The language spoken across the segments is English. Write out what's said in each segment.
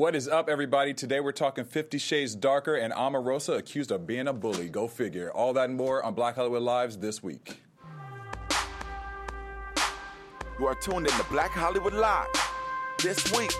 What is up, everybody? Today we're talking Fifty Shades Darker and Omarosa accused of being a bully. Go figure. All that and more on Black Hollywood Lives this week. You are tuned in to Black Hollywood Live this week.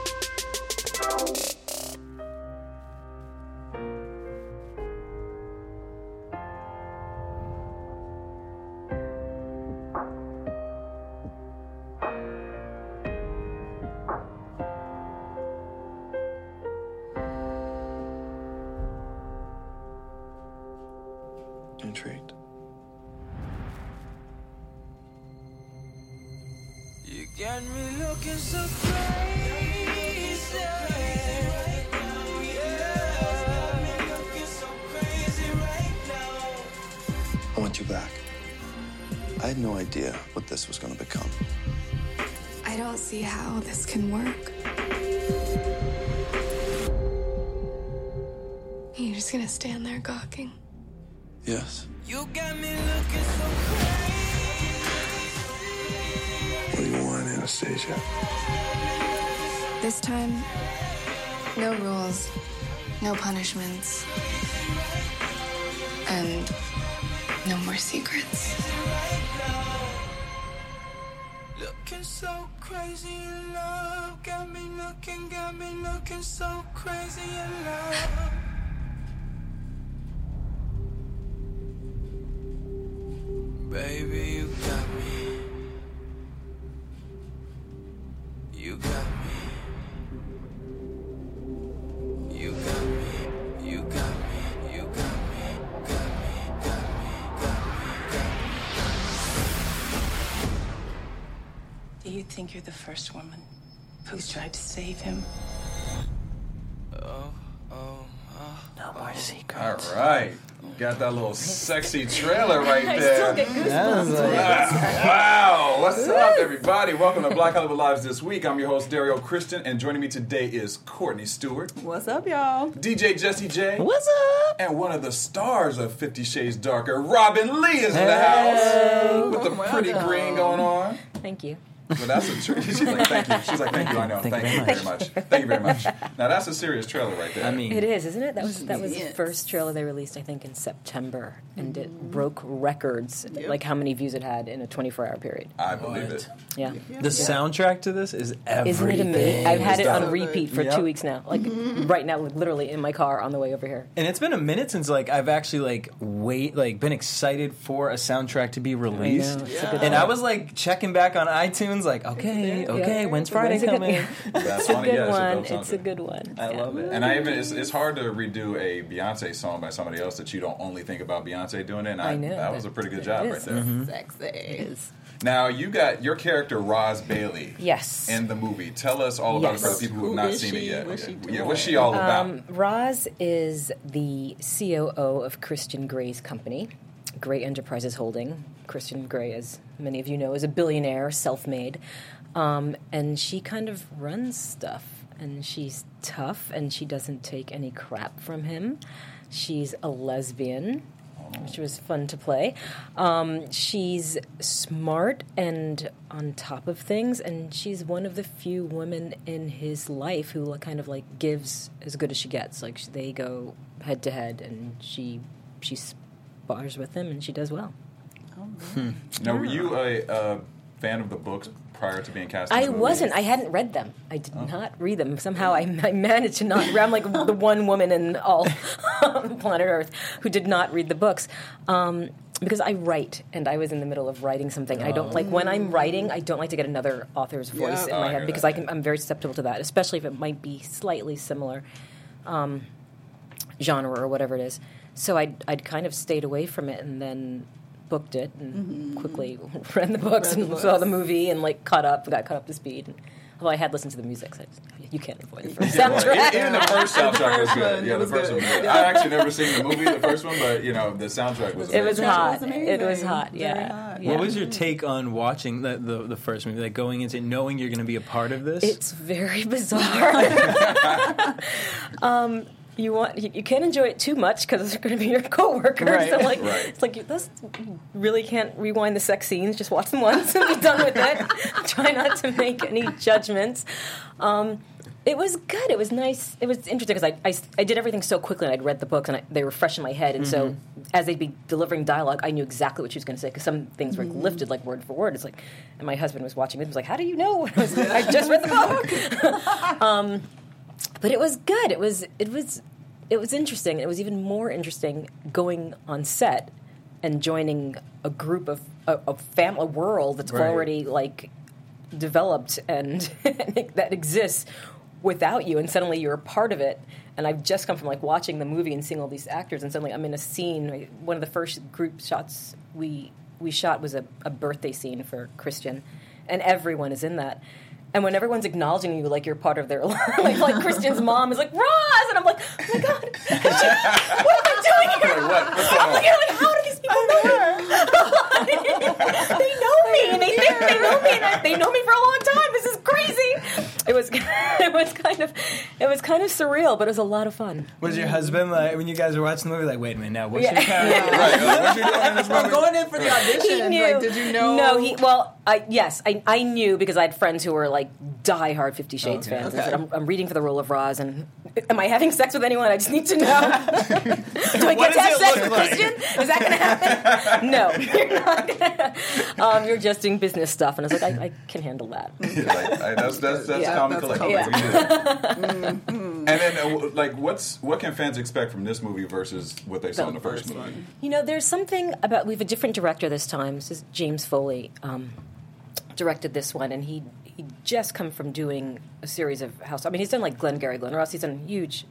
There. Yes. You got me looking so crazy. What do you want, Anastasia? This time, no rules, no punishments, and no more secrets. Looking so crazy in love. Got me looking, got me looking so crazy in love. First woman who's tried to save him? Oh, oh, oh. No more oh, secrets. All right. Got that little sexy trailer right there. Ah, wow. What's up, everybody? Welcome to Black Hollywood Lives this week. I'm your host, Dario Christian, and joining me today is Courtney Stewart, What's up, y'all? DJ Jesse J, What's up? and one of the stars of Fifty Shades Darker, Robinne Lee, is in the house with the pretty green going on. Thank you. Well, that's a tr- she's like, thank you. She's like, thank you. I know. Thank, you very much. Thank you very much. Now that's a serious trailer right there. I mean, It is, isn't it? That was that was the first trailer they released, I think, in September, and it mm-hmm. broke records, like how many views it had in a 24-hour period. I believe it. Yeah, the soundtrack to this is everything. isn't it amazing? I've had it on repeat for Yep. two weeks now, like mm-hmm. right now, literally in my car on the way over here. And it's been a minute since like I've actually like wait like been excited for a soundtrack to be released. know, it's a good And. I was like checking back on iTunes like okay, okay, Yeah. when's Friday When's coming? gonna- That's It's a good Yeah, it's a one. It's a good one. I Yeah. love it. And I even it's, it's hard to redo a Beyonce song by somebody else that you don't only think about Beyonce doing it. And I, I know. that was a pretty good job right there. Mm-hmm. Sexy. Now you got your character Ros Bailey Yes. in the movie. Tell us all about Yes. it for the people who have not is seen it yet. What's she doing? yeah, what's she all about? Um, Ros is the COO of Christian Grey's company, Grey Enterprises Holding. Christian Grey, as many of you know, is a billionaire, self made. Um, and she kind of runs stuff. And she's tough and she doesn't take any crap from him. She's a lesbian, which was fun to play. Um, she's smart and on top of things, and she's one of the few women in his life who kind of like gives as good as she gets. Like they go head to head, and she she spars with them, and she does well. now, were you a, a fan of the books prior to being cast? in I the wasn't. I hadn't read them. I did not read them. Somehow I, I managed to not. I'm like the one woman in all planet Earth who did not read the books. Um, because I write, and I was in the middle of writing something. I don't like when I'm writing. I don't like to get another author's voice in Oh, I my head because that. I can. I'm very susceptible to that, especially if it might be slightly similar um, genre or whatever it is. So I'd, I'd kind of stayed away from it, and then booked it and quickly read the books and saw the movie and like caught up, got caught up to speed. And, although I had listened to the music, so I just, you can't avoid the first Yeah, well, soundtrack. even, even the first soundtrack was good. one, Yeah, the first one. Was good. I actually never seen the movie, the first one, but you know the soundtrack was. It was amazing. hot. was It was amazing. hot. Very Yeah. hot. yeah. What was your take on watching the, the the first movie, like going into knowing you're going to be a part of this? It's very bizarre. um, you want you, can't enjoy it too much because they're going to be your coworkers. Right. So like, Right. it's like you this you really can't rewind the sex scenes. Just watch them once and be done with it. Try not to make any judgments. Um, It was good. It was nice. It was interesting because I, I, I did everything so quickly and I'd read the books and I, they were fresh in my head. And so as they'd be delivering dialogue, I knew exactly what she was going to say because some things were lifted like word for word. It's like, and my husband was watching me and was like, How do you know? I, was, I just read the book. um, but it was good. It was, it was, it was interesting. It was even more interesting going on set and joining a group of a, a family, a world that's Right. already like developed and that exists without you and suddenly you're a part of it and i've just come from like watching the movie and seeing all these actors and suddenly i'm in a scene one of the first group shots we we shot was a, a birthday scene for christian and everyone is in that and when everyone's acknowledging you like you're part of their life, like, like Christian's mom is like, Ros! And I'm like, oh my God, what am I doing here? what? I'm on? looking at like, how do these people know her? they know me, and they think they know me, and I, they know me for a long time. This is crazy. It was, it was kind of, it was kind of surreal, but it was a lot of fun. Was your husband like when you guys were watching the movie? Like, wait a minute, now what's Yeah. your character? Right. what you doing in this movie? I'm going in for the audition. He knew. Like, did you know? No, he. Well, I yes, I, I knew because I had friends who were like diehard Fifty Shades Okay. fans. I said, "I'm I'm reading for the role of Ros, and am I having sex with anyone? I just need to know. Do I get to have sex with like? Christian? Is that going to happen? no, you're not. Gonna, um, you're just doing business stuff, and I was like, I, I can handle that. like, I- that's that's that's Yeah, common that's collective. common. We do. And then, uh, like, what's what can fans expect from this movie versus what they saw in the first movie? You know, there's something about we have a different director this time. This is James Foley um, directed this one, and he he just come from doing a series of house. I mean, he's done like Glengarry Glen Ross. He's done huge,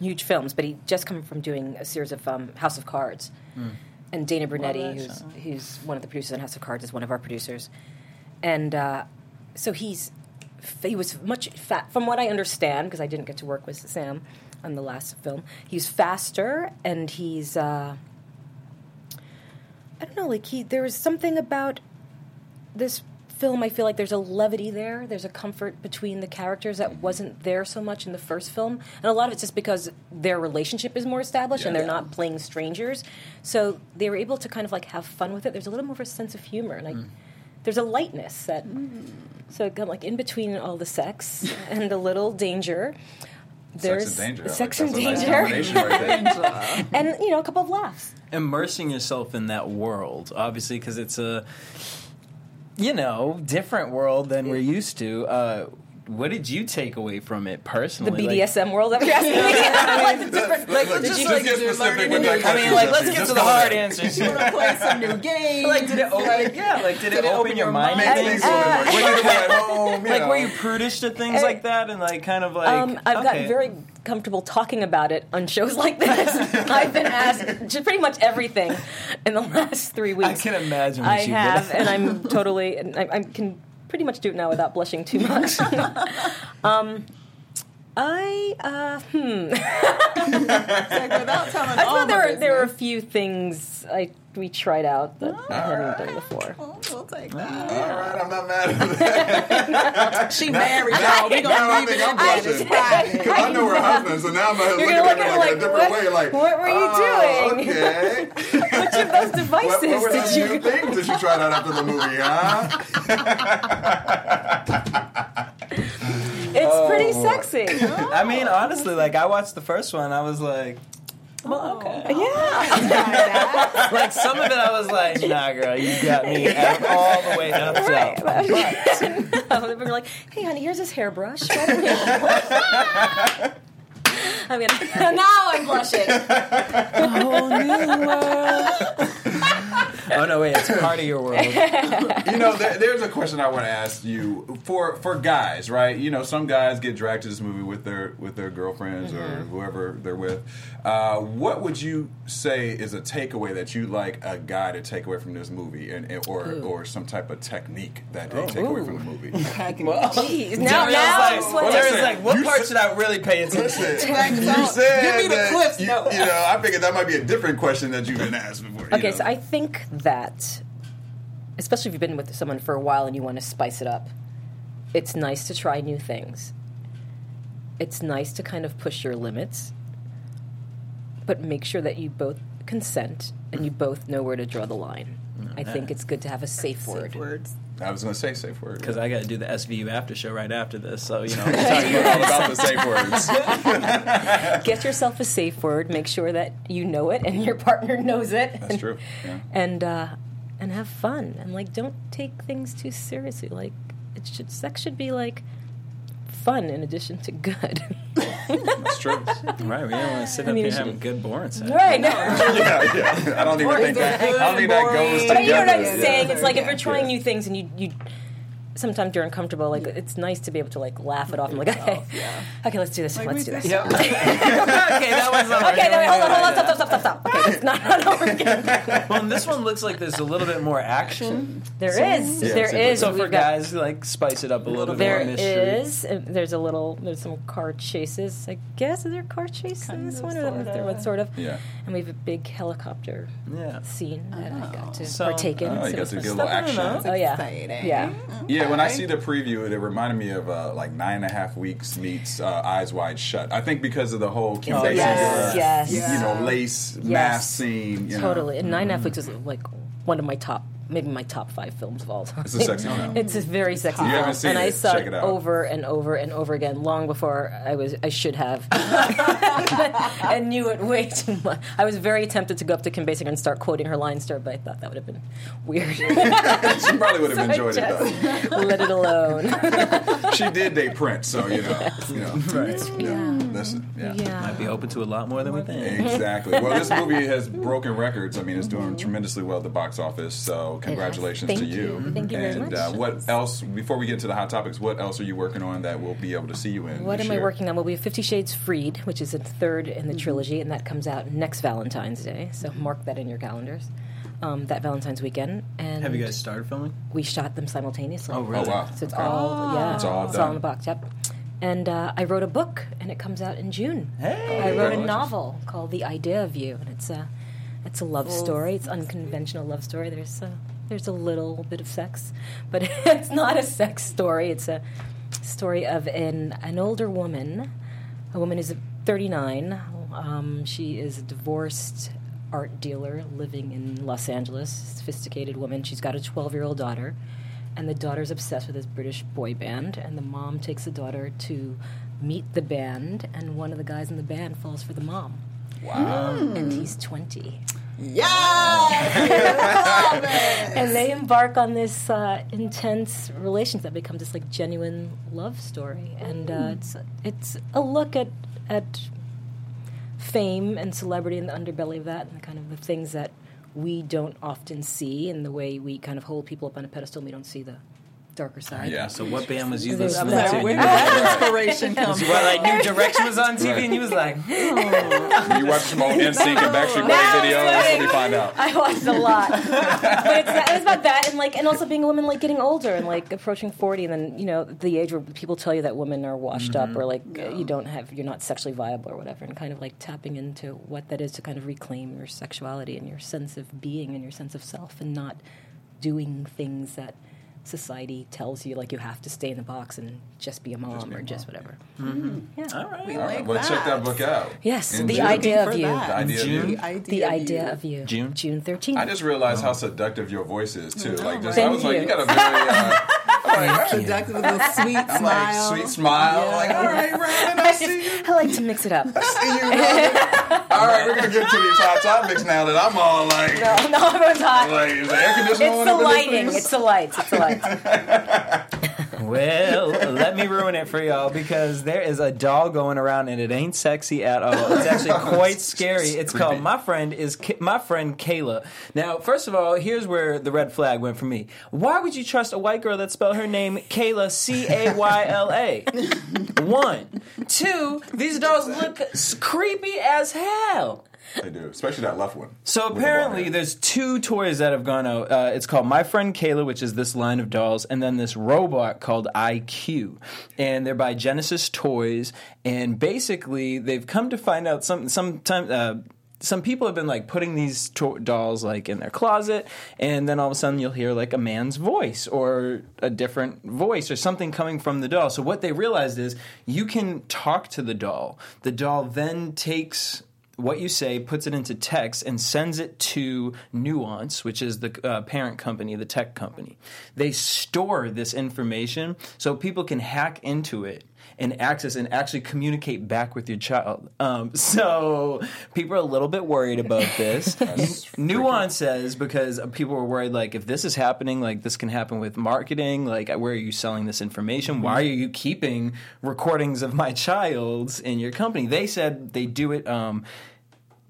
huge films, but he just come from doing a series of um, House of Cards. And Dana Brunetti, who's who's one of the producers on House of Cards, is one of our producers, and uh, so he's he was much fat from what I understand because I didn't get to work with Sam on the last film. He's faster and he's uh, I don't know, like he there was something about this film. I feel like there's a levity there. There's a comfort between the characters that wasn't there so much in the first film, and a lot of it's just because their relationship is more established and they're not playing strangers. So they were able to kind of like have fun with it. There's a little more of a sense of humor, and I, mm. there's a lightness that. Mm. So kind of like in between all the sex and a little danger. There's sex and danger. Sex like, and that's a nice danger, right and you know a couple of laughs. Immersing yourself in that world, obviously, because it's a you know different world than we're used to. Uh, what did you take away from it The personally? Like- BDSM world that you're asking me. Like the different- Like, did you- just get you're specific with that new- I mean, like, let's get to the hard there. answers. You want to play some new games? like, did it open? Like, yeah, like, did, did it open your mind? Make to things things? a little bit more. When you at home, Like, were you prudish to things Uh, like that, and like, kind of like? Um, I've okay. gotten very comfortable talking about it on shows like this. I've been asked just pretty much everything in the last three weeks. I can imagine. I have, and I'm totally, and I, I can pretty much do it now without blushing too much. um, I uh, hmm. Like, without telling I all thought there were there were a few things I we tried out that I hadn't done before. Oh, we'll take that. All right, I'm not mad at that. She married, Now, y'all. We now I gonna leave think it I'm at blushing It's because I know her husband, so now I'm looking at gonna look her at like, it a different like, way. Like, what were you oh, doing? Okay. Which of those devices what, what were did those you? new things that you tried out after the movie, huh? It's pretty sexy. Oh, I mean, honestly, like I watched the first one, I was like, well, okay. Yeah. Like some of it, I was like, nah, girl, you got me at- all the way up Right. top. no, they were like, "Hey, honey, here's this hairbrush." Why don't we- I mean, now I'm blushing. Oh no, wait, it's part of your world. you know, there, there's a question I want to ask you for for guys, right? You know, some guys get dragged to this movie with their with their girlfriends or whoever they're with. Uh, what would you say is a takeaway that you'd like a guy to take away from this movie, and, and- or or some type of technique that they take away from the movie? Jeez. Now, Jerry now, I'm like, sweating. Jerry like, what part said- should I really pay attention to? you said Give me the that Cliff's you, Notes. you know, I figured that might be a different question that you've been asked before. Okay, know. so I think that, especially if you've been with someone for a while and you want to spice it up, it's nice to try new things. It's nice to kind of push your limits, but make sure that you both consent and you both know where to draw the line. Mm-hmm. I think it's good to have a safe word. Words. I was going to say safe word. Because I got to do the SVU after show right after this, so you know. All about the safe words. Get yourself a safe word. Make sure that you know it and your partner knows it. That's true. Yeah. And uh, and have fun and like don't take things too seriously. Like it should sex should be like fun in addition to good. That's true. right, we don't want to sit I up here having good boring sex. right. yeah, yeah. I don't even think that. I don't think that goes together. But you know what I'm Yeah. saying? It's like if you're trying new things and you you sometimes you're uncomfortable. Like it's nice to be able to like laugh it off. and like, okay, okay, let's do this. Like let's do this. Yep. okay, that one's over. Okay, no, wait, hold on, hold on, stop, stop, stop, stop, stop. Okay, let's not run over again. Well, and this one looks like there's a little bit more action. There is, Yeah, there seems like- is. So for guys, like spice it up a little bit There more mystery. is. uh, There's a little. There's some car chases. I guess is there a car chase in this one, or sorta. there what sort of? Yeah. And we have a big helicopter Yeah. scene that I got to So- partake in. Oh, you got to get a little action. Oh yeah, yeah. Yeah, when I see the preview, it reminded me of uh, like nine and a half weeks meets uh, Eyes Wide Shut. I think because of the whole Kim Oh, Basinger, yes, yes. you know, lace mask scene. You know. Totally. And nine and a half weeks is like one of my top, maybe my top five films of all time. It's a sexy film. It's a very sexy You film, haven't seen and I saw Check it out. over and over and over again, long before I was I should have, and knew it way too much. I was very tempted to go up to Kim Basinger and start quoting her lines to her, but I thought that would have been weird. she probably would have So I enjoyed it though. Let it alone. She did date Prince, so you know, you know, Right. yeah. Listen, yeah. Yeah. Might be open to a lot more than we think. Exactly. Well, this movie has broken records. I mean, it's doing tremendously well at the box office. So, congratulations to you. you. Thank you very and much. Uh, what else? Before we get into the hot topics, what else are you working on that we'll be able to see you in? What this am I working on? Well, we have Fifty Shades Freed, which is the third in Mm-hmm. the trilogy, and that comes out next Valentine's Day. So mark that in your calendars. Um, that Valentine's weekend. And Have you guys started filming? We shot them simultaneously. Oh, really? Oh wow. So it's Okay. all yeah, It's all in the box. Yep. And uh, I wrote a book, and it comes out in June. Hey! I wrote a novel called The Idea of You, and it's a it's a love story. It's unconventional love story. There's a there's a little bit of sex, but it's not a sex story. It's a story of an an older woman. A woman is 39. Um, she is a divorced art dealer living in Los Angeles. Sophisticated woman. She's got a 12 year old daughter, and the daughter's obsessed with this British boy band. And the mom takes the daughter to meet the band, and one of the guys in the band falls for the mom. Wow. And he's 20. Yeah. and they embark on this uh, intense relationship that becomes this like genuine love story, and uh, it's it's a look at at fame and celebrity and the underbelly of that, and the kind of the things that we don't often see, in the way we kind of hold people up on a pedestal. We don't see the darker side. Yeah. So what band was you There's listening that. to? Where did that inspiration come like, from? well, like New Direction was on TV, and you was like, You watched some old NSYNC and Backstreet Boys videos. That's what we find out. I watched a lot, but it's, it's about that, and like, and also being a woman, like getting older and like approaching forty, and then you know the age where people tell you that women are washed up or like uh, you don't have, you're not sexually viable or whatever, and kind of like tapping into what that is to kind of reclaim your sexuality and your sense of being and your sense of self, and not doing things that society tells you like you have to stay in the box and just be a mom be a or just mom, whatever. We All right, like well, that. check that book out. Yes, In the June. idea of you. that. The idea of June? you. The idea, The of you. of you. June? June thirteenth. I just realized how seductive your voice is too. Like, just I Thank was like, you. you got a very uh, Seductive with a sweet I'm smile. like sweet smile. Yeah. Like, all right, Ryan, I see you. I like to mix it up. See you. brother. all right, we're gonna get to these hot topics now that I'm all like, no, no, everyone's hot. like, is the air conditioner It's the up in this lighting. It's the lights. It's the lights. well, let me ruin it for y'all because there is a doll going around and it ain't sexy at all. It's actually quite scary. It's creepy. called My Friend is K- My Friend Cayla. Now, first of all, here's where the red flag went for me. Why would you trust a white girl that spelled her name Cayla C A Y L A? One, two. These dolls look s- creepy as hell. They do, especially that left one. So With the apparently, there's two toys that have gone out. Uh, it's called My Friend Cayla, which is this line of dolls, and then this robot called IQ, and they're by Genesis Toys. And basically, they've come to find out some sometime. Uh, some people have been like putting these to- dolls like in their closet, and then all of a sudden you'll hear like a man's voice or a different voice or something coming from the doll. So what they realized is you can talk to the doll. The doll then takes what you say, puts it into text, and sends it to Nuance, which is the uh, parent company, the tech company. They store this information so people can hack into it and access and actually communicate back with your child. Um, so people are a little bit worried about this. Nuance says because people were worried, like if this is happening, like this can happen with marketing. Like where are you selling this information? Why are you keeping recordings of my child's in your company? They said they do it. Um,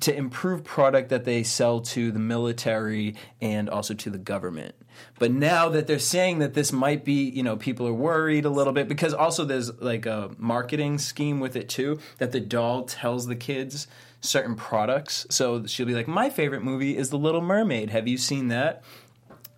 to improve product that they sell to the military and also to the government. But now that they're saying that this might be, you know, people are worried a little bit because also there's like a marketing scheme with it too that the doll tells the kids certain products. So she'll be like, "My favorite movie is The Little Mermaid. Have you seen that?"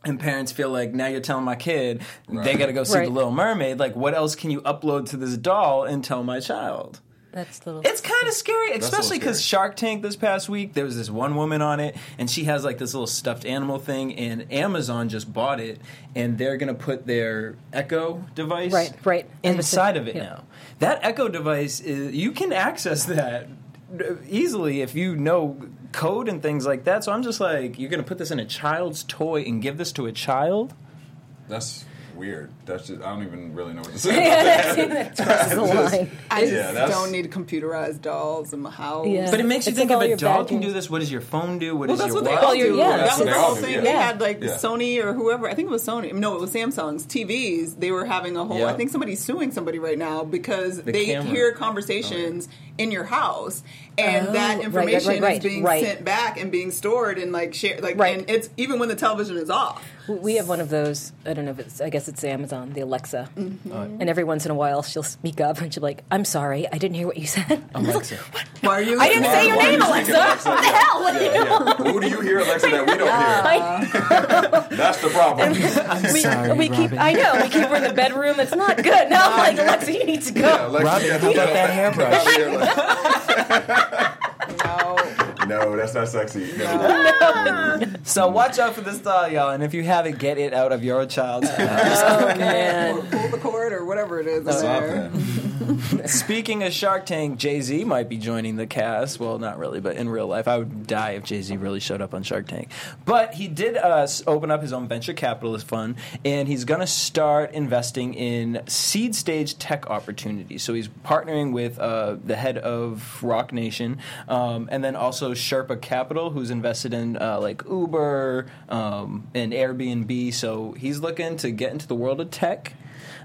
And parents feel like now you're telling my kid they got to go see Right. The Little Mermaid. Like, what else can you upload to this doll and tell my child? That's a little. It's kind of scary, especially because. Shark Tank this past week, there was this one woman on it, and she has like this little stuffed animal thing, and Amazon just bought it, and they're gonna put their Echo device Right, right. inside of it Yeah. now. That Echo device is you can access that easily if you know code and things like that. So I'm just like, you're gonna put this in a child's toy and give this to a child? That's weird. That's just, I don't even really know what to say. about that. Crosses the line. I just Yeah, don't need computerized dolls in my house. Yeah. But it makes you It's think like if a your doll can do this. What does your phone do? What Well, does that's your what they watch all do. yeah, that that's was the whole all do, thing. yeah. They had like Yeah. Sony or whoever. I think it was Sony. No, it was Samsung's TVs. They were having a whole. Yeah. I think somebody's suing somebody right now because they camera. hear conversations in your house, and Oh, that right, right, information right, right, is being right. sent back and being stored and like shared. Like, Right. and it's even when the television is off. We have one of those. I don't know if it's. I guess it's Amazon, the Alexa. Mm-hmm. And every once in a while, she'll speak up and she'll be like, "I'm sorry, I didn't hear what you said." Alexa. what? Why are you? I didn't say your name, you Alexa. think Alexa? What the hell? What do you Yeah, yeah. Who do you hear, Alexa, that we don't hear? That's the problem. we, sorry, we keep. I know we keep her in the bedroom. It's not good. Now I'm like, Alexa, you need to go. Yeah, Alexa, Robinne, yeah, how about that hairbrush? No. No, that's not sexy. No. So watch out for this doll, y'all. And if you have it, get it out of your child's house. Oh man. Or pull the cord or whatever it is. in there. Something. Speaking of Shark Tank, Jay Z might be joining the cast. Well, not really, but in real life, I would die if Jay Z really showed up on Shark Tank. But he did uh, open up his own venture capitalist fund, and he's going to start investing in seed stage tech opportunities. So he's partnering with uh, the head of Roc Nation, um, and then also Sherpa Capital, who's invested in uh, like Uber um, and Airbnb. So he's looking to get into the world of tech.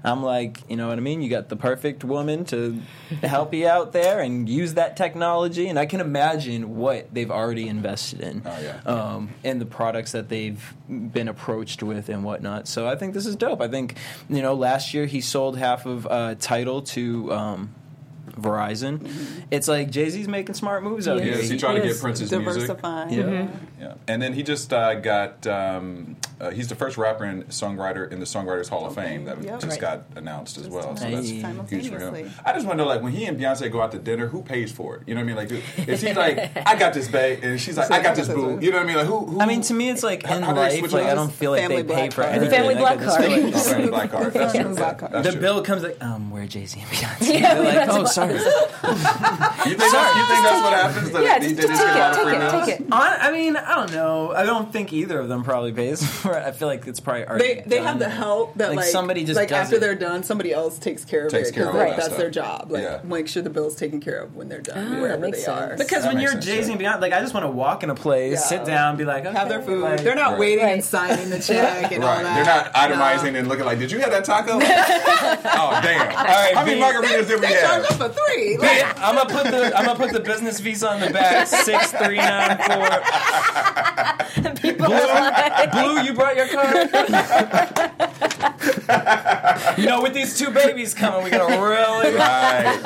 I'm like, you know what I mean? You got the perfect woman to help you out there and use that technology. And I can imagine what they've already invested in. Oh, yeah. Um, and the products that they've been approached with and whatnot. So I think this is dope. I think, you know, last year he sold half of uh, Tidal to. Um, Verizon. It's like Jay Z's making smart moves out He here. Yes, he He tried to get Prince's music. Diversifying. Yeah. Yeah, and then he just uh, got. Um, uh, he's the first rapper and songwriter in the Songwriters Hall of Fame that Yep. just Right. got announced as well. So Hey. that's huge for him. I just want to know, like, when he and Beyonce go out to dinner, who pays for it? You know what I mean? Like, if he like, I got this babe, and she's like, I got this boo. You know what I mean? Like, who? who I mean, to me, it's like How- in how do life, switch like I don't feel like Family they pay black for card. anything. Family black just card. Family black card. That's true. Black card. That's the bill comes like, um, where Jay Z and Beyonce? Yeah, They're like, oh, what- sorry. You think, that's, you think that's what happens? That Yeah, they, just, they just just take get a lot of it, take it, take it. I, I mean, I don't know. I don't think either of them probably pays for it. I feel like it's probably already They, they have the help that Like, like, somebody just like does after it. they're done, somebody else takes care of Takes it care of because all that that's stuff. their job. Like Yeah. make sure the bill's taken care of when they're done, Ah, wherever they sense. are. Because That when you're sense, Jay Z yeah. and Beyonce, like I just want to walk in a place, sit down, be like, have their food. they're not waiting and signing the check and all Right. that. They're not itemizing and looking like, did you have that taco? oh, damn. All right, How many margaritas did we They have? Us three. Like, I'm gonna put the I'm gonna put the business visa on the back six three nine four. People are like, Blue, you brought your card. you know, with these two babies coming, we gotta really. Right.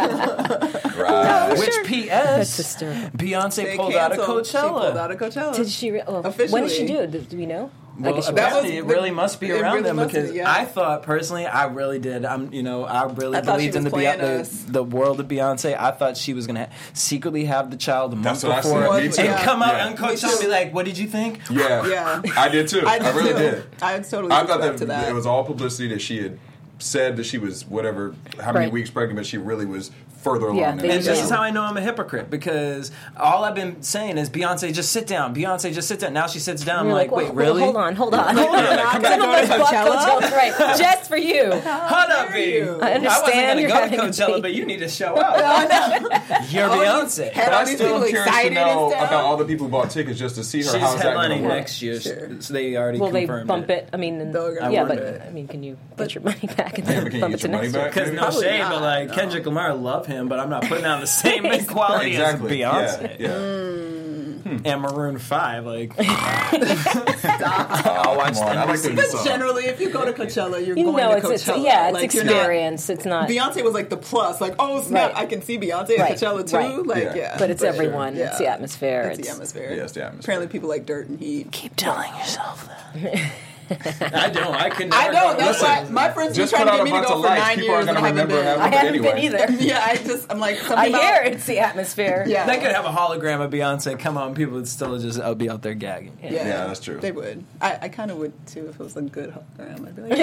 Right. Which That's P.S. hysterical. Beyonce they pulled out of canceled. She pulled Coachella. out of Coachella. Did she? Re- well, when did she Officially. do it? Do, do we know? I Well, guess she was- it really must be around really them must be, because yeah. I thought personally, I really did. I'm, you know, I really I believed in the, was Beyonce, the, the world of Beyonce. I thought she was gonna ha- secretly have the child a month That's what I before said. Me and. Yeah. come out Yeah. on Coachella and be like, "What did you think?" Yeah. Yeah. I did too. I, did really too. did. I totally I thought that, to that. it was all publicity that she had said that she was whatever, how many Right. weeks pregnant, but she really was further along. Yeah, in they the And this is how I know I'm a hypocrite because all I've been saying is Beyonce, just sit down. Beyonce, just sit down. Now she sits down. I'm You're like, well, wait, hold- really? Hold on, hold on, hold on. Some of us bought Coachella? Coachella, right? Just for you. Hold up, B. you? I I wasn't understand going to you're go to Coachella, but you need to show up. You're Beyonce. But I'm still curious to know about all the people who bought tickets just to see her. She's How's that going headlining next year, Sure. so they already Will they bump it? I mean, and- They're yeah, but it. I mean, can you get your money back and then but can you bump it to next year? Because no Probably shade, but like. Kendrick Lamar, love him, but I'm not putting out the same quality Exactly. as Beyonce Yeah. yeah. and Maroon Five. Like, I'll watch that. I like the new But song. generally, if you go to Coachella, you're You going know, to it's, Coachella. it's yeah, it's Like, you're not- experience. it's not. Beyonce was like the plus, like oh snap, Right. I can see Beyonce at Right, Coachella too. right. Like Yeah. yeah, but it's for everyone. sure. It's the atmosphere. It's the atmosphere. Yeah, it's the atmosphere. Apparently, people like dirt and heat. keep telling yourself that. I don't. I could. I never know. go- That's Listen, why my friends been trying to get me to go for lights. nine People aren't years. and gonna I haven't remember been. I haven't been anyway. either. Yeah, I just I'm like I about hear it's the atmosphere. Yeah. They could have a hologram of Beyonce come on. People would still just uh, be out there gagging. Yeah, Yeah, that's true. They would. I, I kind of would too if it was a good hologram. I'd be like,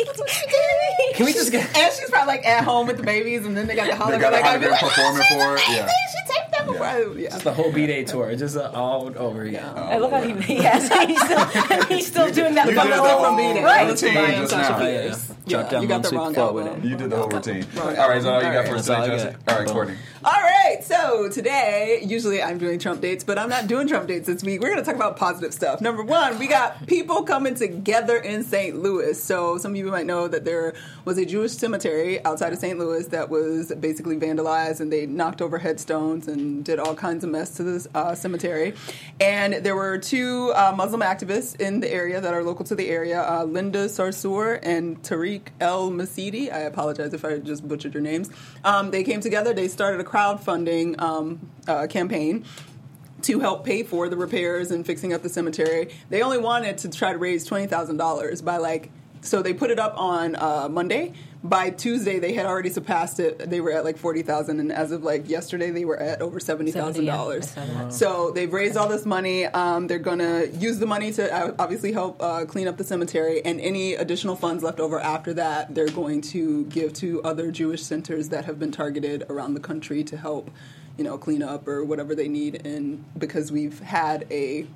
Can we just get? and she's probably like at home with the babies, and then they got the hologram. They got a like, I'd be hologram like, performing for it. Yeah. She taped that before. I- Yeah. The whole B Day tour, just uh, all over again. I love how he, yes, he's still, he's still doing that. You from did the the whole- whole Beat It. Right. routine just now. Fierce. Drop Yeah, down you got the wrong flow album. You did the whole routine. Wrong All right, is that all you album. got for That's us today. Jesse? All right, Courtney. All right, so today, usually I'm doing Trump dates, but I'm not doing Trump dates this week. We're going to talk about positive stuff. Number one, we got people coming together in St. Louis. So some of you might know that there was a Jewish cemetery outside of St. Louis that was basically vandalized, and they knocked over headstones and did all kinds of mess to this uh, cemetery. And there were two uh, Muslim activists in the area that are local to the area, uh, Linda Sarsour and Tarek El-Messidi. I apologize if I just butchered your names. Um, they came together. They started a crowdfunding um, uh, campaign to help pay for the repairs and fixing up the cemetery. They only wanted to try to raise twenty thousand dollars by like. So they put it up on uh, Monday. By Tuesday, they had already surpassed it. They were at like forty thousand, and as of like yesterday, they were at over seventy thousand 70, yeah, I dollars. So they've raised all this money. Um, they're going to use the money to uh, obviously help uh, clean up the cemetery, and any additional funds left over after that, they're going to give to other Jewish centers that have been targeted around the country to help, you know, clean up or whatever they need. And because we've had a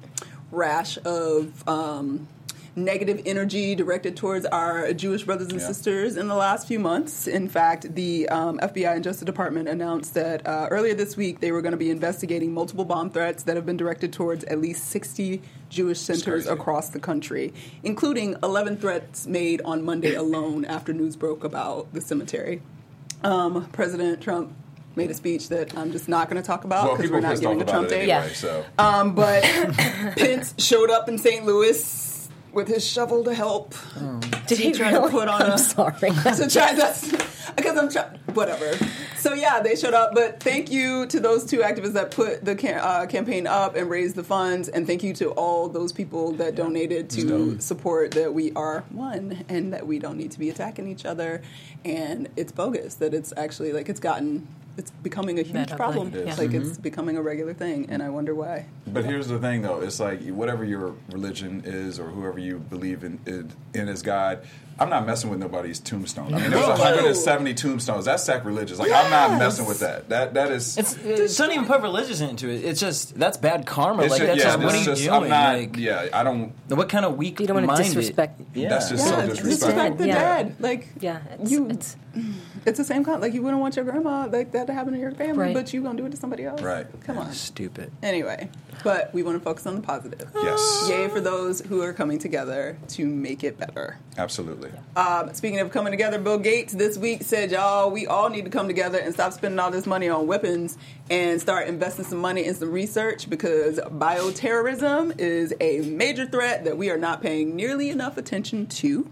rash of um, negative energy directed towards our Jewish brothers and Yeah. sisters in the last few months. In fact, the um, FBI and Justice Department announced that uh, earlier this week they were going to be investigating multiple bomb threats that have been directed towards at least 60 Jewish centers across the country, including 11 threats made on Monday alone after news broke about the cemetery. Um, President Trump made a speech that I'm just not going to talk about because people we're not giving a Trump date. anyway, Yeah. so. Um, but Pence showed up in St. Louis with his shovel to help. Oh. Did he trying to really? put on I'm a- sorry. to try that's because I'm trying whatever. So yeah, they showed up. But thank you to those two activists that put the cam- uh, campaign up and raised the funds, and thank you to all those people that donated to support that we are one and that we don't need to be attacking each other. And it's bogus that it's actually like it's gotten. It's becoming a huge That ugly. problem. It is. Like it's becoming a regular thing, and I wonder why. But here's the thing, though. It's like whatever your religion is, or whoever you believe in, in, in as God. I'm not messing with nobody's tombstone. I mean, there's No. 170 tombstones. That's sacrilegious. Like I'm not messing with that. That that is. It's, it's don't even put religious into it. It's just that's bad karma. it's like ju- that's yeah, just what are you just, doing? I'm not. like, yeah, I don't. what kind of weak? You don't want to disrespect. Yeah, That's just so disrespectful. disrespect the Yeah. dead. Like Yeah, it's, you, it's it's the same kind. Like you wouldn't want your grandma like that to happen to your family, Right. but you gonna do it to somebody else. Right. Come on. stupid. Anyway, but we want to focus on the positive. Yes, Yay for those who are coming together to make it better. absolutely. Um, speaking of coming together, Bill Gates this week said, "Y'all, we all need to come together and stop spending all this money on weapons and start investing some money in some research because bioterrorism is a major threat that we are not paying nearly enough attention to."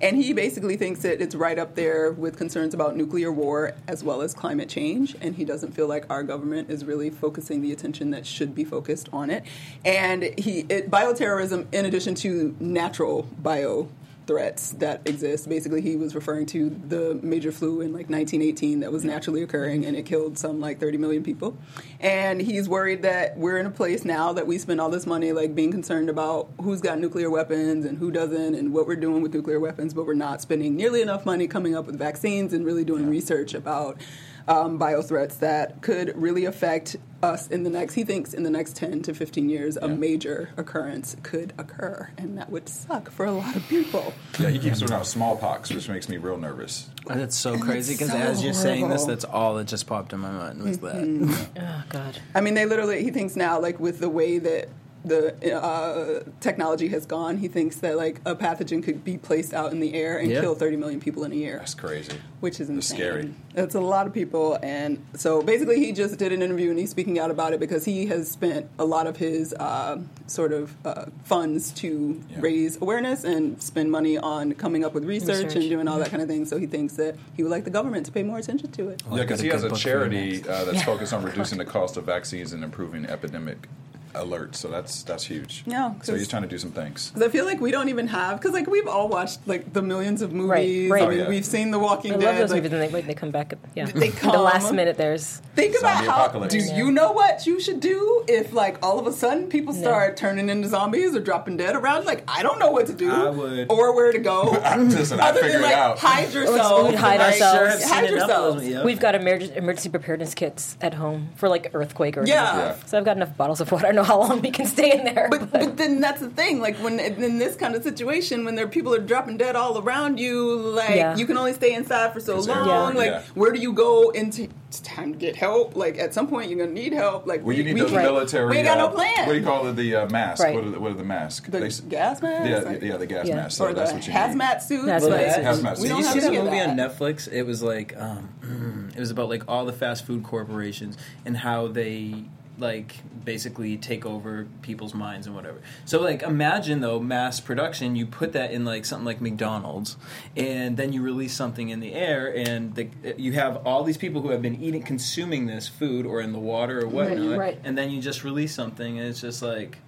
And he basically thinks that it's right up there with concerns about nuclear war as well as climate change. And he doesn't feel like our government is really focusing the attention that should be focused on it. And he it, bioterrorism, in addition to natural bio threats that exist. Basically, he was referring to the major flu in like 1918 that was naturally occurring and it killed some like 30 million people. And he's worried that we're in a place now that we spend all this money like being concerned about who's got nuclear weapons and who doesn't and what we're doing with nuclear weapons, but we're not spending nearly enough money coming up with vaccines and really doing research about um, bio threats that could really affect us in the next. He thinks in the next ten to fifteen years, a major occurrence could occur, and that would suck for a lot of people. Yeah, he keeps talking about smallpox, which makes me real nervous. That's so crazy because so as you're saying this, that's all that just popped in my mind was Mm-hmm. that. Oh God. I mean, they literally. He thinks now, like with the way that the uh, technology has gone, he thinks that like a pathogen could be placed out in the air and Yeah. kill 30 million people in a year. That's crazy. which is That's insane. scary. That's a lot of people, and so basically, he just did an interview and he's speaking out about it because he has spent a lot of his uh, sort of uh, funds to Yeah. raise awareness and spend money on coming up with research, Research. and doing all that kind of thing. So he thinks that he would like the government to pay more attention to it. Yeah, because he has a book for you charity uh, that's focused on reducing the cost of vaccines and improving epidemic alerts. So that's that's huge. Yeah, so he's trying to do some things. Because I feel like we don't even have because like we've all watched like the millions of movies. right. I Oh, mean, yeah. We've seen The Walking I Dead. love those like, movies, and they, they come back. Yeah, They come. the last minute. There's Think about Zombie how. apocalypse. Do Yeah. you know what you should do if, like, all of a sudden people start turning into zombies or dropping dead around? Like, I don't know what to do I would. or where to go. Listen, I Other figure than it like out. hide oh, yourself. we'd hide like, ourselves. Sure, Hide enough of yourself. yeah. We've got emergency, emergency preparedness kits at home for like earthquake or Yeah. Yeah. So I've got enough bottles of water. I know how long we can stay in there. But, but then that's the thing. Like when in this kind of situation, when there are people are dropping dead all around you, like Yeah. you can only stay inside for so long. airborne, Like yeah. where do you go into? It's time to get help. Like at some point you're gonna need help. Like Well, you need we, those we- military. We ain't got uh, no plan. What do you call it? The uh, mask. Right. What, are the, what are the masks? The They gas mask? Yeah, Like- yeah, the gas Yeah. mask. So or the that's what you hazmat suits. Hazmat like, suits. Hazmat We suits. don't you have see any that of movie that. on Netflix? It was like um, it was about like all the fast food corporations and how they like basically take over people's minds and whatever. So like imagine though mass production, you put that in like something like McDonald's, and then you release something in the air, and the, you have all these people who have been eating, consuming this food or in the water or whatnot, right. and then you just release something, and it's just like.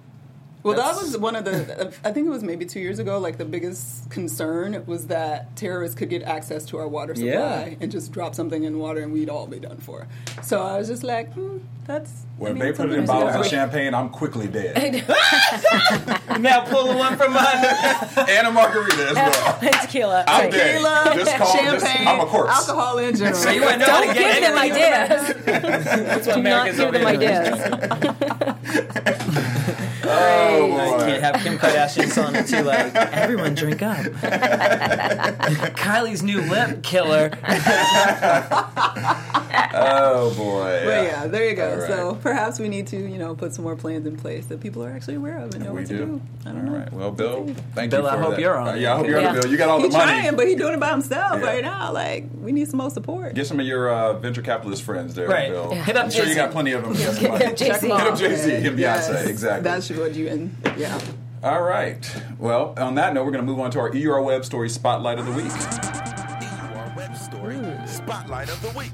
Well, that was one of the. I think it was maybe two years ago. Like the biggest concern was that terrorists could get access to our water supply Yeah. and just drop something in water, and we'd all be done for. So I was just like, hmm, that's. I When mean, they put it in bottles of champagne, I'm quickly dead. Now pull the one from my. and a margarita as well. tequila. I'm Right. dead. Tequila, Just call- just- champagne, I'm a corpse. alcohol in general. So you wouldn't know to Don't give them ideas. That's what Do not America's give them ideas. Oh, I boy. can't have Kim Kardashian selling it too. Like everyone drink up. Kylie's new lip killer. Oh boy. But yeah, there you go. All right. So perhaps we need to, you know, put some more plans in place that people are actually aware of and know we what do. to do. I don't know. right. Well, Bill, thank Bill, you I hope that. you're on Uh, it. yeah, I hope you're on Yeah. it, Bill. You got all the He's money. trying, but he's doing it by himself Yeah. right now. Like we need some more support. Get some of your uh, venture capitalist friends there, Right. Bill. Yeah. Hit up I'm sure you got plenty of them. who got Hit up Jay-Z. Hit up Jay Z and Beyonce. Yes, Exactly. That's what you and yeah. All right. Well, on that note, we're going to move on to our EUR Web Story Spotlight of the Week. EUR Web Story Spotlight of the Week.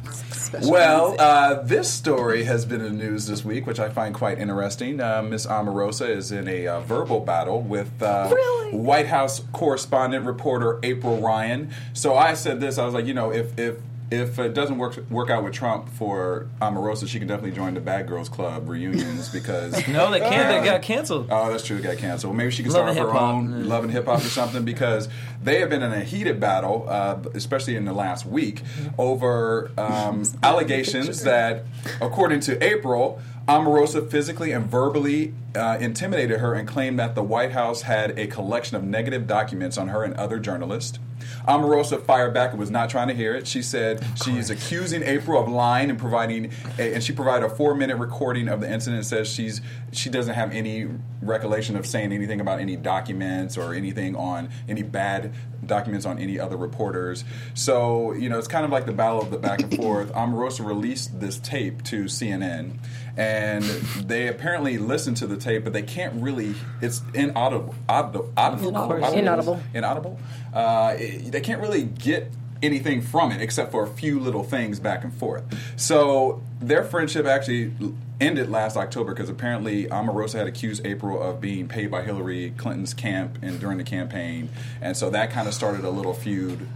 Well, uh, this story has been in the news this week, which I find quite interesting. Uh, Miss Omarosa is in a uh, verbal battle with uh, Really? White House correspondent reporter April Ryan. So I said this: I was like, you know, if if if it doesn't work work out with Trump for Omarosa, she can definitely join the Bad Girls Club reunions because No, they can't. They got canceled. Oh, that's true. They got canceled. Maybe she can Love start and her Hip Hop. own Love and Hip Hop or something because they have been in a heated battle, uh, especially in the last week, over um, allegations that, according to April, Omarosa physically and verbally uh, intimidated her and claimed that the White House had a collection of negative documents on her and other journalists. Omarosa fired back and was not trying to hear it. She said she's accusing April of lying and providing, a, and she provided a four-minute recording of the incident. and Says she's she doesn't have any recollection of saying anything about any documents or anything on any bad documents on any other reporters. So you know it's kind of like the battle of the back and forth. Omarosa released this tape to CNN, and they apparently listened to the tape, but they can't really. It's inaudible. Audible. Audible. Inaudible. Inaudible. Inaudible. Uh, it- they can't really get anything from it except for a few little things back and forth. So their friendship actually ended last October because apparently Omarosa had accused April of being paid by Hillary Clinton's camp and during the campaign, and so that kind of started a little feud.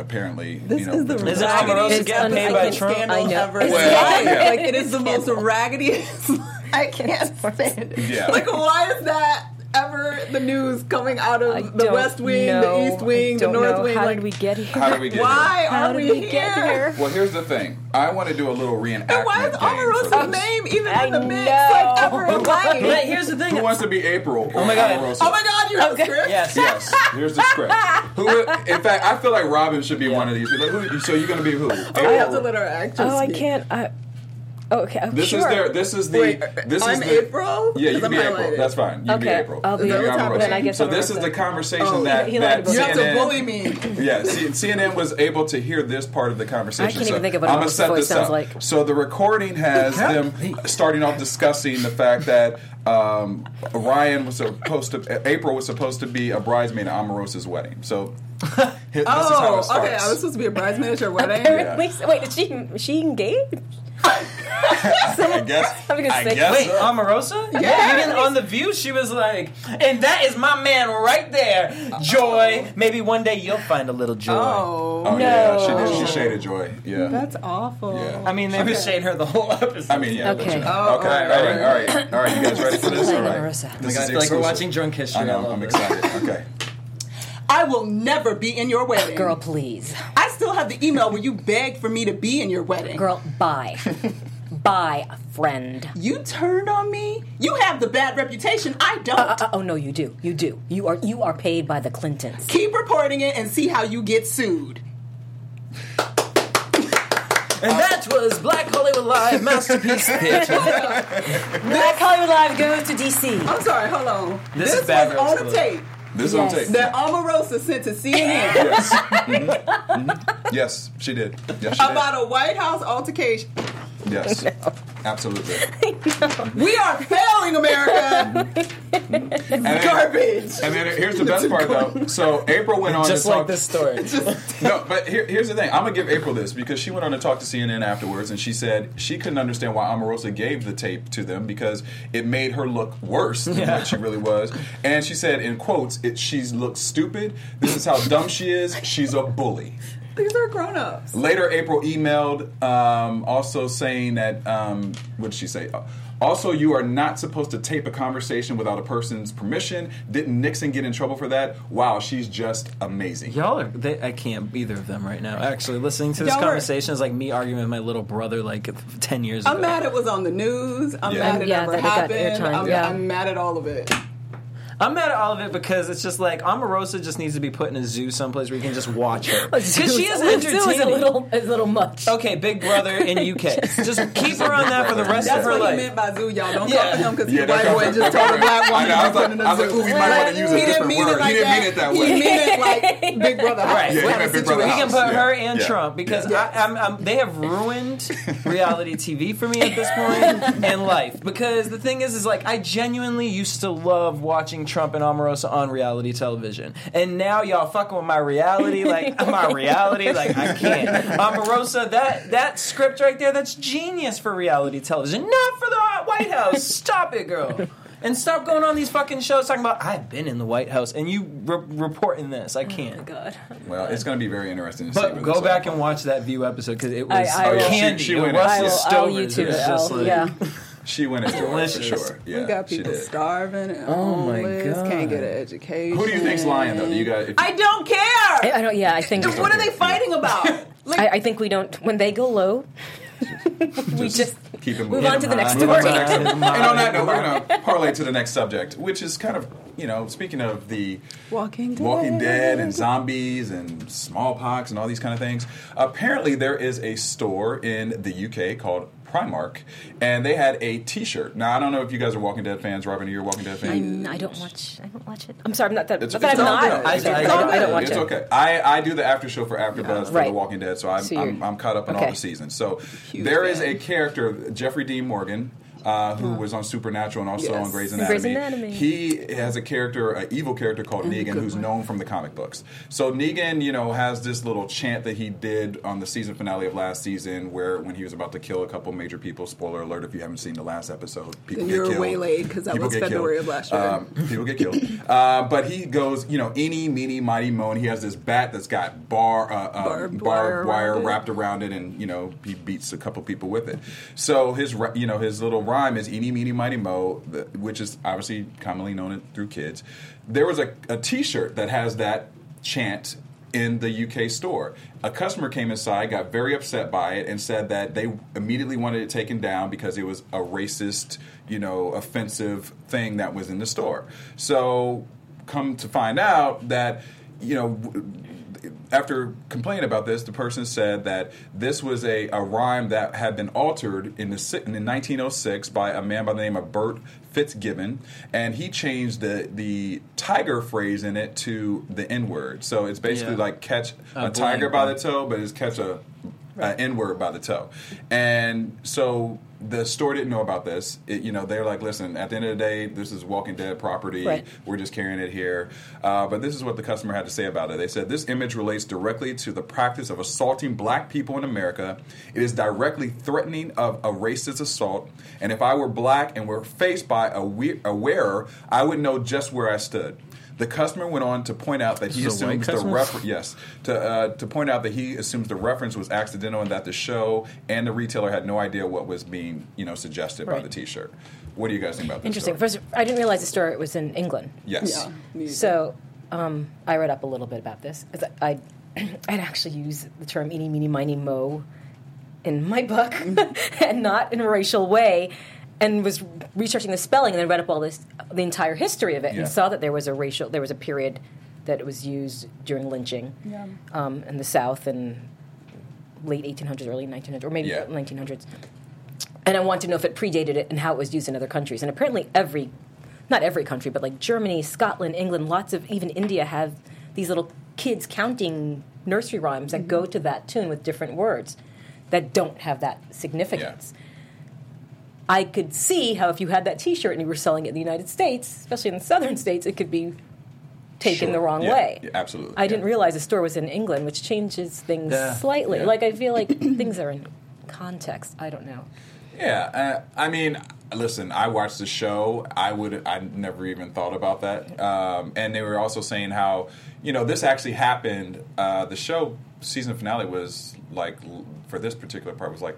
Apparently, This you know, is the between- Is it Omarosa It's getting paid by unfucking Trump? scandal I know. ever. Well, yeah. Like it is the most raggediest. I can't stand it. Yeah. Like why is that? Ever the news coming out of I the West Wing, know. the East Wing, the North know. Wing? How like, did we get here? How did we get why here? How are did we, we get here? Well, here's the thing. I want to do a little reenactment. And why is Omarosa's name even I in the mix? know. Like ever But alive? here's the thing. Who wants to be April? Oh my God. Oh my God, you have a script? Yes. Yes, here's the script. Who? In fact, I feel like Robinne should be one of these. people. Who, so you're going to be who? April. I have to let our actress Oh, I can't. I, okay, This sure. is their. This is the. Wait, this I'm is the, April? Yeah, you can be I'm April. That's fine. You can be April. I'll be You can April. Omarosa. Then I guess so I'm this is the conversation Oh, that, he that lied You have to CNN bully me. Yeah, CNN was able to hear this part of the conversation. I can't so even think of what I'm gonna Omarosa's set voice this sounds up. like. So the recording has them starting off discussing the fact that um, Ryan was supposed to, April was supposed to be a bridesmaid at Omarosa's wedding. So hi- this is how Oh, it okay. I was supposed to be a bridesmaid at your wedding. Apparently, wait, is she is she engaged? I guess. I'm gonna I say- guess Wait, so. Omarosa? Yeah. Even on The View, she was like, and that is my man right there, Joy. Maybe one day you'll find a little joy. Oh, Oh yeah, No. she did. She shaded Joy. Yeah. that's awful. Yeah. I mean, they've been shading her the whole episode. I mean, yeah. Okay. Oh, okay. all All right. right. All right. All right. You guys ready for this? All right. Omarosa. Oh my This God, I is like we're watching Drunk History. I know. I'm excited. Okay. I will never be in your wedding. Girl, please. I still have the email where you begged for me to be in your wedding. Girl, bye. bye, friend. You turned on me? You have the bad reputation. I don't. Uh, uh, oh no, you do. You do. You are you are paid by the Clintons. Keep reporting it and see how you get sued. And that was Black Hollywood Live Masterpiece Theater. Black Hollywood Live goes to DC. I'm sorry, hold on. This This, is bad was on Rose the tape This is Yes. on tape. that Omarosa sent to CNN Yes. Mhm. Mhm. Yes, she did. Yes, she about a White House altercation. Did. Yes. Absolutely. We are failing America. And then, Garbage. and then here's the best part, though. So April went on Just to like talk. this story. No, but here, here's the thing. I'm gonna give April this because she went on to talk to CNN afterwards, and she said she couldn't understand why Omarosa gave the tape to them because it made her look worse than what she really was. And she said, in quotes, "It she looks stupid. This is how dumb she is. She's a bully." These are grown ups. Later, April emailed um, also saying that um, what did she say? Also, you are not supposed to tape a conversation without a person's permission. Didn't Nixon get in trouble for that? Wow, she's just amazing. Y'all are, they, I can't, either of them right now. Actually, listening to this Y'all are- conversation is like me arguing with my little brother like 10 years ago. I'm mad it was on the news. I'm Yeah. mad it Yeah, never that it happened. I'm, yeah. I'm mad at all of it. I'm mad at all of it because it's just like Omarosa just needs to be put in a zoo someplace where you can just watch her because she is Zoo is entertaining. a little, is a little much. Okay, Big Brother in UK. Just keep her on that for the rest That's of her what life. he meant by zoo, y'all. Don't Yeah. talk to him because Yeah, he's don't white talk boy and just told a black I woman know, I was like- put in a I was like, ooh, we might wanna use a He didn't different mean word. it like He didn't mean it that way. He meant like Big Brother Right. Yeah, he What meant a Big Brother. We can put her and Trump because Yeah. I, I'm, I'm, they have ruined reality TV for me at this point in life. Because the thing is, is like I genuinely used to love watching Trump and Omarosa on reality television, and now y'all fucking with my reality, like my reality, like I can't. Omarosa, that that script right there, that's genius for reality television, not for the White House. Stop it, girl. And stop going on these fucking shows talking about I've been in the White House and you re- reporting this. I oh can't. God. Well, it's going to be very interesting to see. But where go back all and watch that View episode because it was I- I will- oh, candy. She- she it went was. I the will, I'll YouTube It just like, yeah. She went into it for Delicious. sure. Yeah, We got people starving and Oh my homeless, God. can't get an education. Who do you think's lying though? Do you guys? I don't care. I, I don't. Yeah, I think. what are they fighting about? Like, I, I think we don't. When they go low, we just keep it move moving. on to the next Move on story. the next. And on that note, we're going to parlay to the next subject, which is kind of, you know, speaking of the Walking Dead. Walking Dead and zombies and smallpox and all these kind of things. Apparently, there is a store in the UK called Primark, and they had a T-shirt. Now, I don't know if you guys are Walking Dead fans. Robinne, are you a Walking Dead fan? I, I don't watch. I don't watch it. I'm sorry. I'm not that. It's, not it's I'm all not. good. I- I- okay. I don't- I don't watch it's it. okay. I, I do the after show for AfterBuzz for The Walking Dead, so I'm, So I'm, I'm caught up in all the seasons. So Huge there is fan. a character, Jeffrey Dean Morgan. Uh, who was on Supernatural and also Yes. on Grey's Anatomy. Grey's Anatomy. He has a character, an evil character called Negan, who's known from the comic books. So Negan, you know, has this little chant that he did on the season finale of last season, where when he was about to kill a couple major people. Spoiler alert: if you haven't seen the last episode, people Then get you're killed. waylaid, 'cause that People was February killed. of last year. Um, people get killed. Uh, but he goes, you know, any, meeny, mighty, moan. He has this bat that's got bar, uh, Barbed barbed wire wire around wrapped around it, and you know, he beats a couple people with it. So his, you know, his little rhyme is "Eeny, Meeny, Miny, Mo," which is obviously commonly known through kids. There was a, a T-shirt that has that chant in the UK store. A customer came inside, got very upset by it, and said that they immediately wanted it taken down because it was a racist, you know, offensive thing that was in the store. So, come to find out that, you know, after complaining about this, the person said that this was a, a rhyme that had been altered in the in 1906 by a man by the name of Bert Fitzgibbon, and he changed the the tiger phrase in it to the N word. So it's basically Yeah. like catch A a, tiger by the toe, but it's catch a, a N word by the toe. And so the store didn't know about this. It, you know, they're like, listen, at the end of the day, this is Walking Dead property. Right. We're just carrying it here. Uh, but this is what the customer had to say about it. They said this image relates directly to the practice of assaulting black people in America. It is directly threatening of a racist assault. And if I were black and were faced by a, we- a wearer, I would know just where I stood. The customer went on to point out that he This is a white assumes the reference. Yes, to uh, to point out that he assumes the reference was accidental and that the show and the retailer had no idea what was being you know suggested by the T-shirt. What do you guys think about this? Interesting. story? First, I didn't realize the store was in England. yes. Yeah. So um, I read up a little bit about this. 'cause I, I'd actually use the term "eeny, meeny, miny, mo" in my book, and not in a racial way. And was researching the spelling, and then read up all this, the entire history of it, Yeah. and saw that there was a racial, there was a period that it was used during lynching Yeah. um, in the South in late 1800s, early 1900s, or maybe Yeah. 1900s. And I wanted to know if it predated it and how it was used in other countries. And apparently, every, not every country, but like Germany, Scotland, England, lots of, even India have these little kids counting nursery rhymes that go to that tune with different words that don't have that significance. I could see how if you had that T-shirt and you were selling it in the United States, especially in the southern states, it could be taken Sure. the wrong Yeah. way. Yeah, absolutely. I didn't realize the store was in England, which changes things Yeah. slightly. Yeah. Like I feel like things are in context. I don't know. Yeah, uh, I mean, listen, I watched the show. I would, I never even thought about that. Um, and they were also saying how, you know, this actually happened. Uh, the show season finale was like for this particular part was like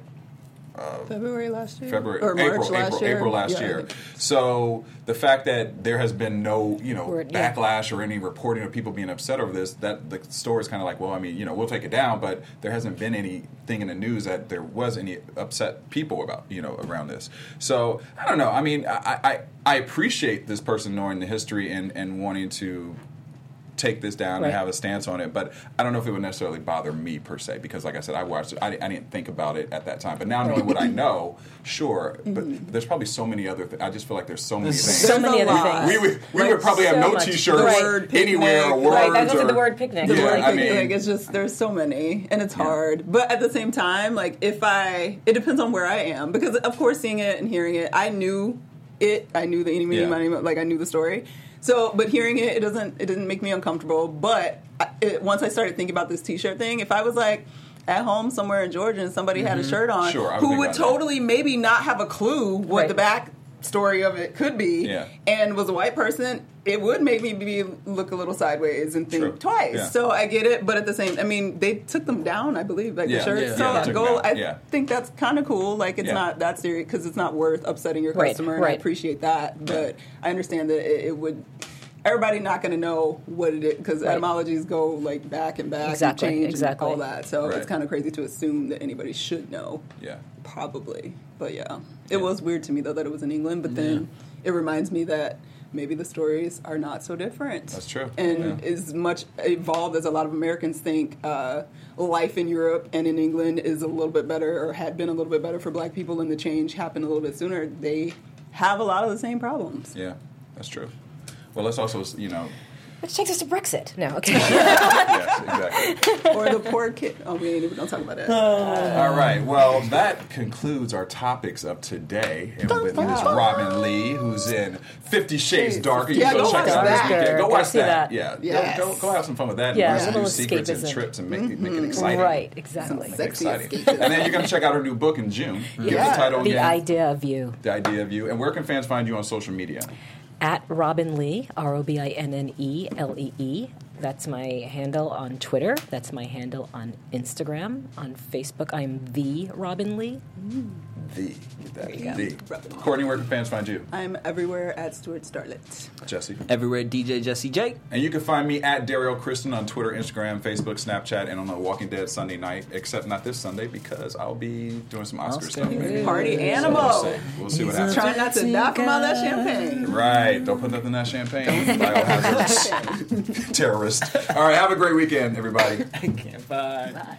Um, February last year, February, or March April, last April, year, April last Yeah, year. So the fact that there has been no, you know, Word, yeah. backlash or any reporting of people being upset over this, that the story is kind of like, well, I mean, you know, we'll take it down, but there hasn't been anything in the news that there was any upset people about, you know, around this. So I don't know. I mean, I I, I appreciate this person knowing the history and and wanting to take this down Right. and have a stance on it. But I don't know if it would necessarily bother me per se because, like I said, I watched it. I, I didn't think about it at that time. But now knowing what I know, sure. But mm-hmm. there's probably so many other. Th- I just feel like there's so many There's things. So many other things. we would we Like, would probably have no much. T-shirts The word anywhere or words. Right, I was gonna or- the word picnic. The Yeah, word I picnic, mean, like it's just there's so many and it's hard but at the same time like if i it depends on where i am because of course seeing it and hearing it i knew it i knew the enemy Yeah. money like i knew the story so but hearing it it doesn't it didn't make me uncomfortable but I, it, once i started thinking about this t-shirt thing if i was like at home somewhere in georgia and somebody had a shirt on Mm-hmm. Sure, would who would about that. totally maybe not have a clue what Right. the back story of it could be Yeah. and was a white person it would make me be look a little sideways and think True. twice Yeah. so I get it, but at the same, I mean, they took them down, I believe, like Yeah. the shirts. Yeah. So Yeah, go. I. Yeah. think that's kind of cool. Like it's Yeah. not that serious because it's not worth upsetting your Right, customer, and I appreciate that. But I understand that it, it would. Everybody not going to know what it is because Right. etymologies go like back and back Exactly, and change exactly. and all that. So Right. it's kind of crazy to assume that anybody should know. Yeah. Probably, but yeah, Yeah. it was weird to me though that it was in England. But then it reminds me that maybe the stories are not so different. That's true. and Yeah. as much evolved as a lot of Americans think. Uh, life in Europe and in England is a little bit better, or had been a little bit better for Black people, and the change happened a little bit sooner. They have a lot of the same problems. Yeah, that's true. Well, let's also, you know, Which takes us to Brexit. No, okay. yes, exactly. or the poor kid. Oh, we ain't even gonna talk about that. Uh. All right. Well, that concludes our topics of today. And with Ms. Robinne Lee, who's in Fifty Shades Darker. You Yeah, can go go check it watch out this that. weekend. Go watch see that. that. Yeah. Yes. Go, go, go have some fun with that. Yeah, Learn a some little new secrets and trips and make, it make it mm-hmm. exciting. right, exactly. Make Sexy exciting. And then you're going to check out her new book in June. Give Yeah. the title The again. idea of you. The idea of you. And where can fans find you on social media? At Robinne Lee, R O B I N N E L E E. That's my handle on Twitter. That's my handle on Instagram. On Facebook, I'm the Robinne Lee. Mm. The. That, you go. the. Courtney, where can fans find you? I'm everywhere at Stuart Starlet. Jesse. Everywhere, DJ Jesse J. And you can find me at Daryl Kristen on Twitter, Instagram, Facebook, Snapchat, and on the Walking Dead Sunday night, except not this Sunday because I'll be doing some Oscar, Oscar. stuff. Maybe. Party So animal. we'll see. We'll see what happens. Trying not to die from all that champagne. Right. Don't put nothing in that champagne. Terrorist. All right. Have a great weekend, everybody. Bye.